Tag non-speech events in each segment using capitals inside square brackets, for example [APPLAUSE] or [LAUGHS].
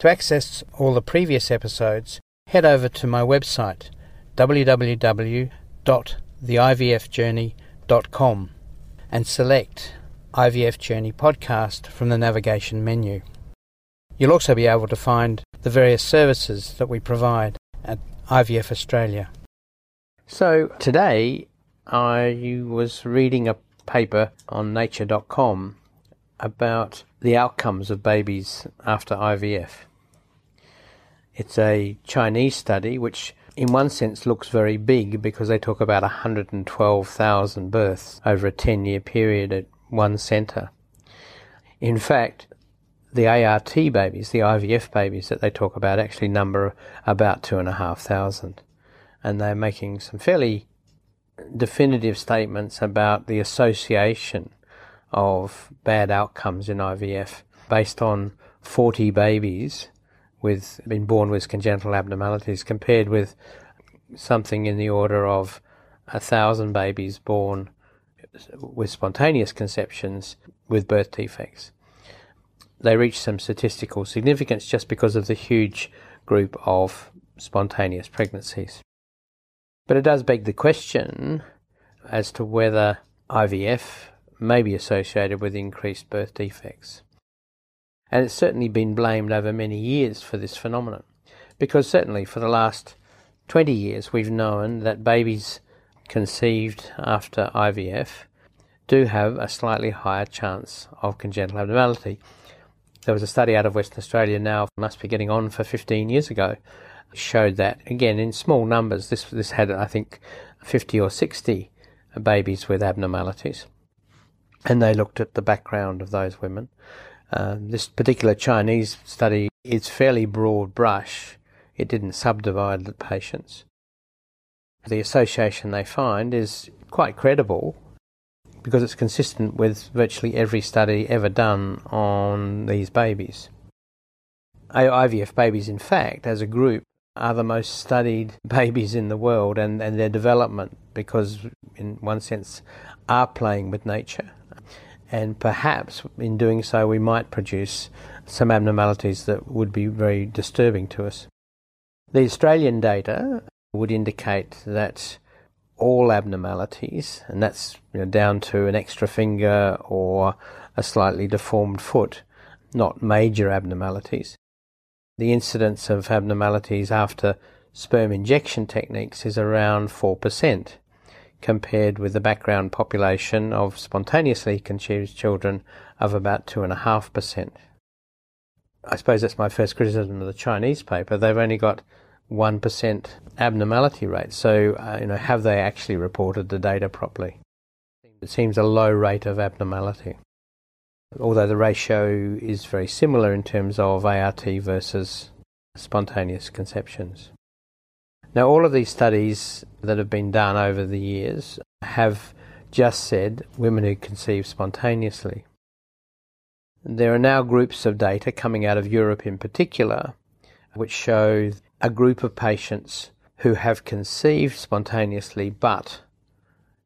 To access all the previous episodes, head over to my website www.theivfjourney.com and select IVF Journey Podcast from the navigation menu. You'll also be able to find the various services that we provide at IVF Australia. So today I was reading a paper on nature.com about the outcomes of babies after IVF. It's a Chinese study, which in one sense looks very big because they talk about 112,000 births over a 10 year period at one centre. In fact, the ART babies, the IVF babies that they talk about, actually number about 2,500. And they're making some fairly definitive statements about the association of bad outcomes in IVF based on 40 babies with been born with congenital abnormalities compared with something in the order of a thousand babies born with spontaneous conceptions with birth defects. They reach some statistical significance just because of the huge group of spontaneous pregnancies. But it does beg the question as to whether IVF may be associated with increased birth defects and it's certainly been blamed over many years for this phenomenon. Because certainly for the last 20 years, we've known that babies conceived after IVF do have a slightly higher chance of congenital abnormality. There was a study out of Western Australia now, must be getting on for 15 years ago, showed that, again, in small numbers, this, this had, I think, 50 or 60 babies with abnormalities. And they looked at the background of those women um, this particular Chinese study is fairly broad brush. It didn't subdivide the patients. The association they find is quite credible because it's consistent with virtually every study ever done on these babies. IVF babies, in fact, as a group, are the most studied [LAUGHS] babies in the world and, and their development because, in one sense, are playing with nature and perhaps in doing so we might produce some abnormalities that would be very disturbing to us. The Australian data would indicate that all abnormalities, and that's you know, down to an extra finger or a slightly deformed foot, not major abnormalities. The incidence of abnormalities after sperm injection techniques is around 4% compared with the background population of spontaneously conceived children of about 2.5%. I suppose that's my first criticism of the Chinese paper. They've only got 1% abnormality rate. So, uh, you know, have they actually reported the data properly? It seems a low rate of abnormality. Although the ratio is very similar in terms of ART versus spontaneous conceptions. Now, all of these studies that have been done over the years have just said women who conceive spontaneously. There are now groups of data coming out of Europe in particular which show a group of patients who have conceived spontaneously but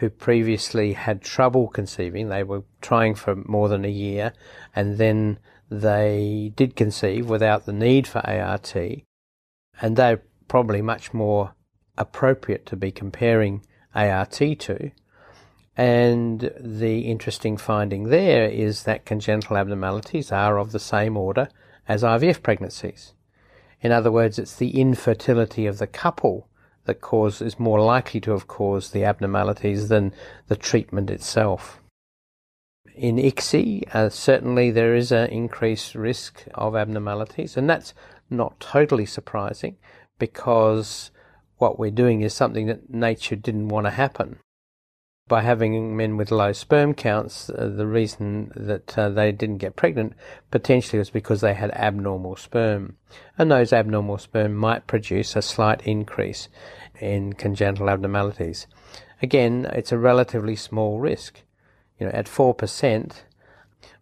who previously had trouble conceiving. They were trying for more than a year and then they did conceive without the need for ART, and they're probably much more appropriate to be comparing ART to. And the interesting finding there is that congenital abnormalities are of the same order as IVF pregnancies. In other words, it's the infertility of the couple that cause is more likely to have caused the abnormalities than the treatment itself. In ICSI, uh, certainly there is an increased risk of abnormalities, and that's not totally surprising because what we're doing is something that nature didn't want to happen by having men with low sperm counts, uh, the reason that uh, they didn't get pregnant potentially was because they had abnormal sperm. And those abnormal sperm might produce a slight increase in congenital abnormalities. Again, it's a relatively small risk. You know, at 4%,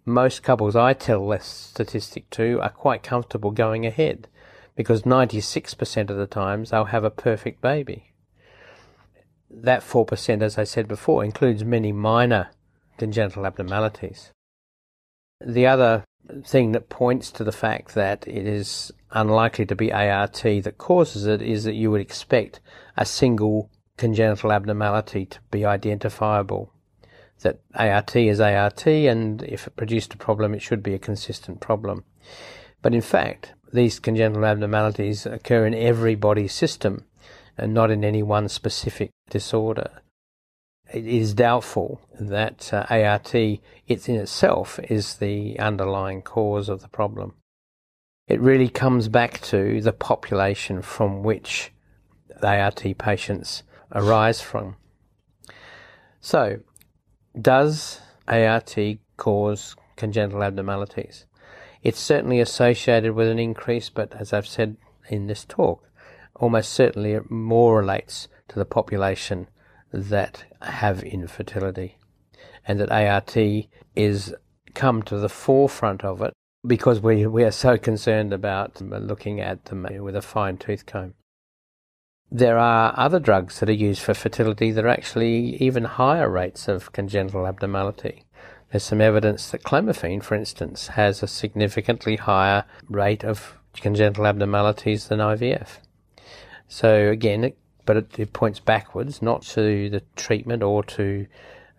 most couples I tell this statistic to are quite comfortable going ahead because 96% of the times they'll have a perfect baby that 4%, as I said before, includes many minor congenital abnormalities. The other thing that points to the fact that it is unlikely to be ART that causes it is that you would expect a single congenital abnormality to be identifiable. That ART is ART, and if it produced a problem, it should be a consistent problem. But in fact, these congenital abnormalities occur in every body system and not in any one specific disorder. It is doubtful that uh, ART it in itself is the underlying cause of the problem. It really comes back to the population from which ART patients arise from. So, does ART cause congenital abnormalities? It's certainly associated with an increase, but as I've said in this talk, almost certainly more relates to the population that have infertility, and that ART is come to the forefront of it because we, we are so concerned about looking at them with a fine tooth comb. There are other drugs that are used for fertility that are actually even higher rates of congenital abnormality. There's some evidence that clomiphene, for instance, has a significantly higher rate of congenital abnormalities than IVF. So again, it, but it, it, points backwards, not to the treatment or to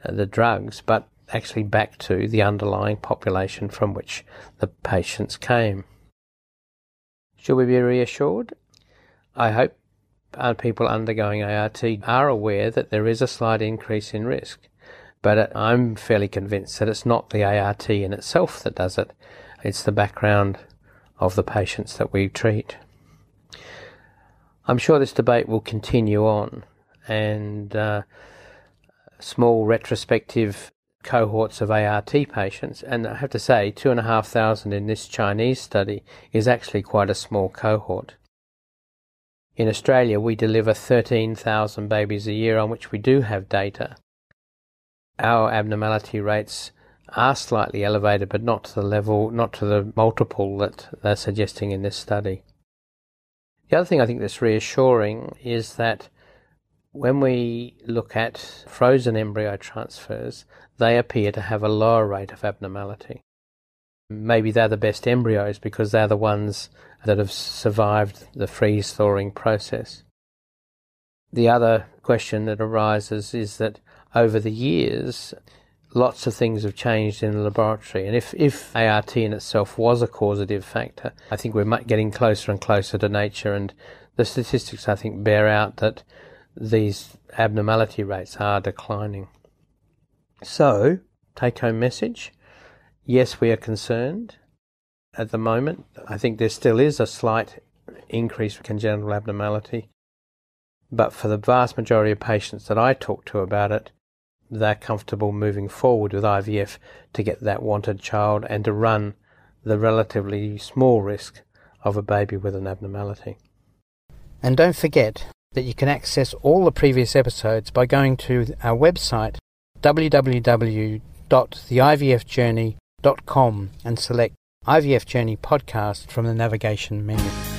uh, the drugs, but actually back to the underlying population from which the patients came. Should we be reassured? I hope uh, people undergoing ART are aware that there is a slight increase in risk, but I'm fairly convinced that it's not the ART in itself that does it, it's the background of the patients that we treat. I'm sure this debate will continue on, and uh, small retrospective cohorts of ART patients, and I have to say, two and a half thousand in this Chinese study is actually quite a small cohort. In Australia, we deliver 13,000 babies a year on which we do have data. Our abnormality rates are slightly elevated, but not to the level, not to the multiple that they're suggesting in this study. The other thing I think that's reassuring is that when we look at frozen embryo transfers, they appear to have a lower rate of abnormality. Maybe they're the best embryos because they're the ones that have survived the freeze thawing process. The other question that arises is that over the years, lots of things have changed in the laboratory. And if, if ART in itself was a causative factor, I think we're getting closer and closer to nature. And the statistics, I think, bear out that these abnormality rates are declining. So, take home message yes, we are concerned at the moment. I think there still is a slight increase in congenital abnormality. But for the vast majority of patients that I talk to about it, they're comfortable moving forward with IVF to get that wanted child and to run the relatively small risk of a baby with an abnormality. And don't forget, that you can access all the previous episodes by going to our website www.theivfjourney.com and select IVF Journey Podcast from the navigation menu.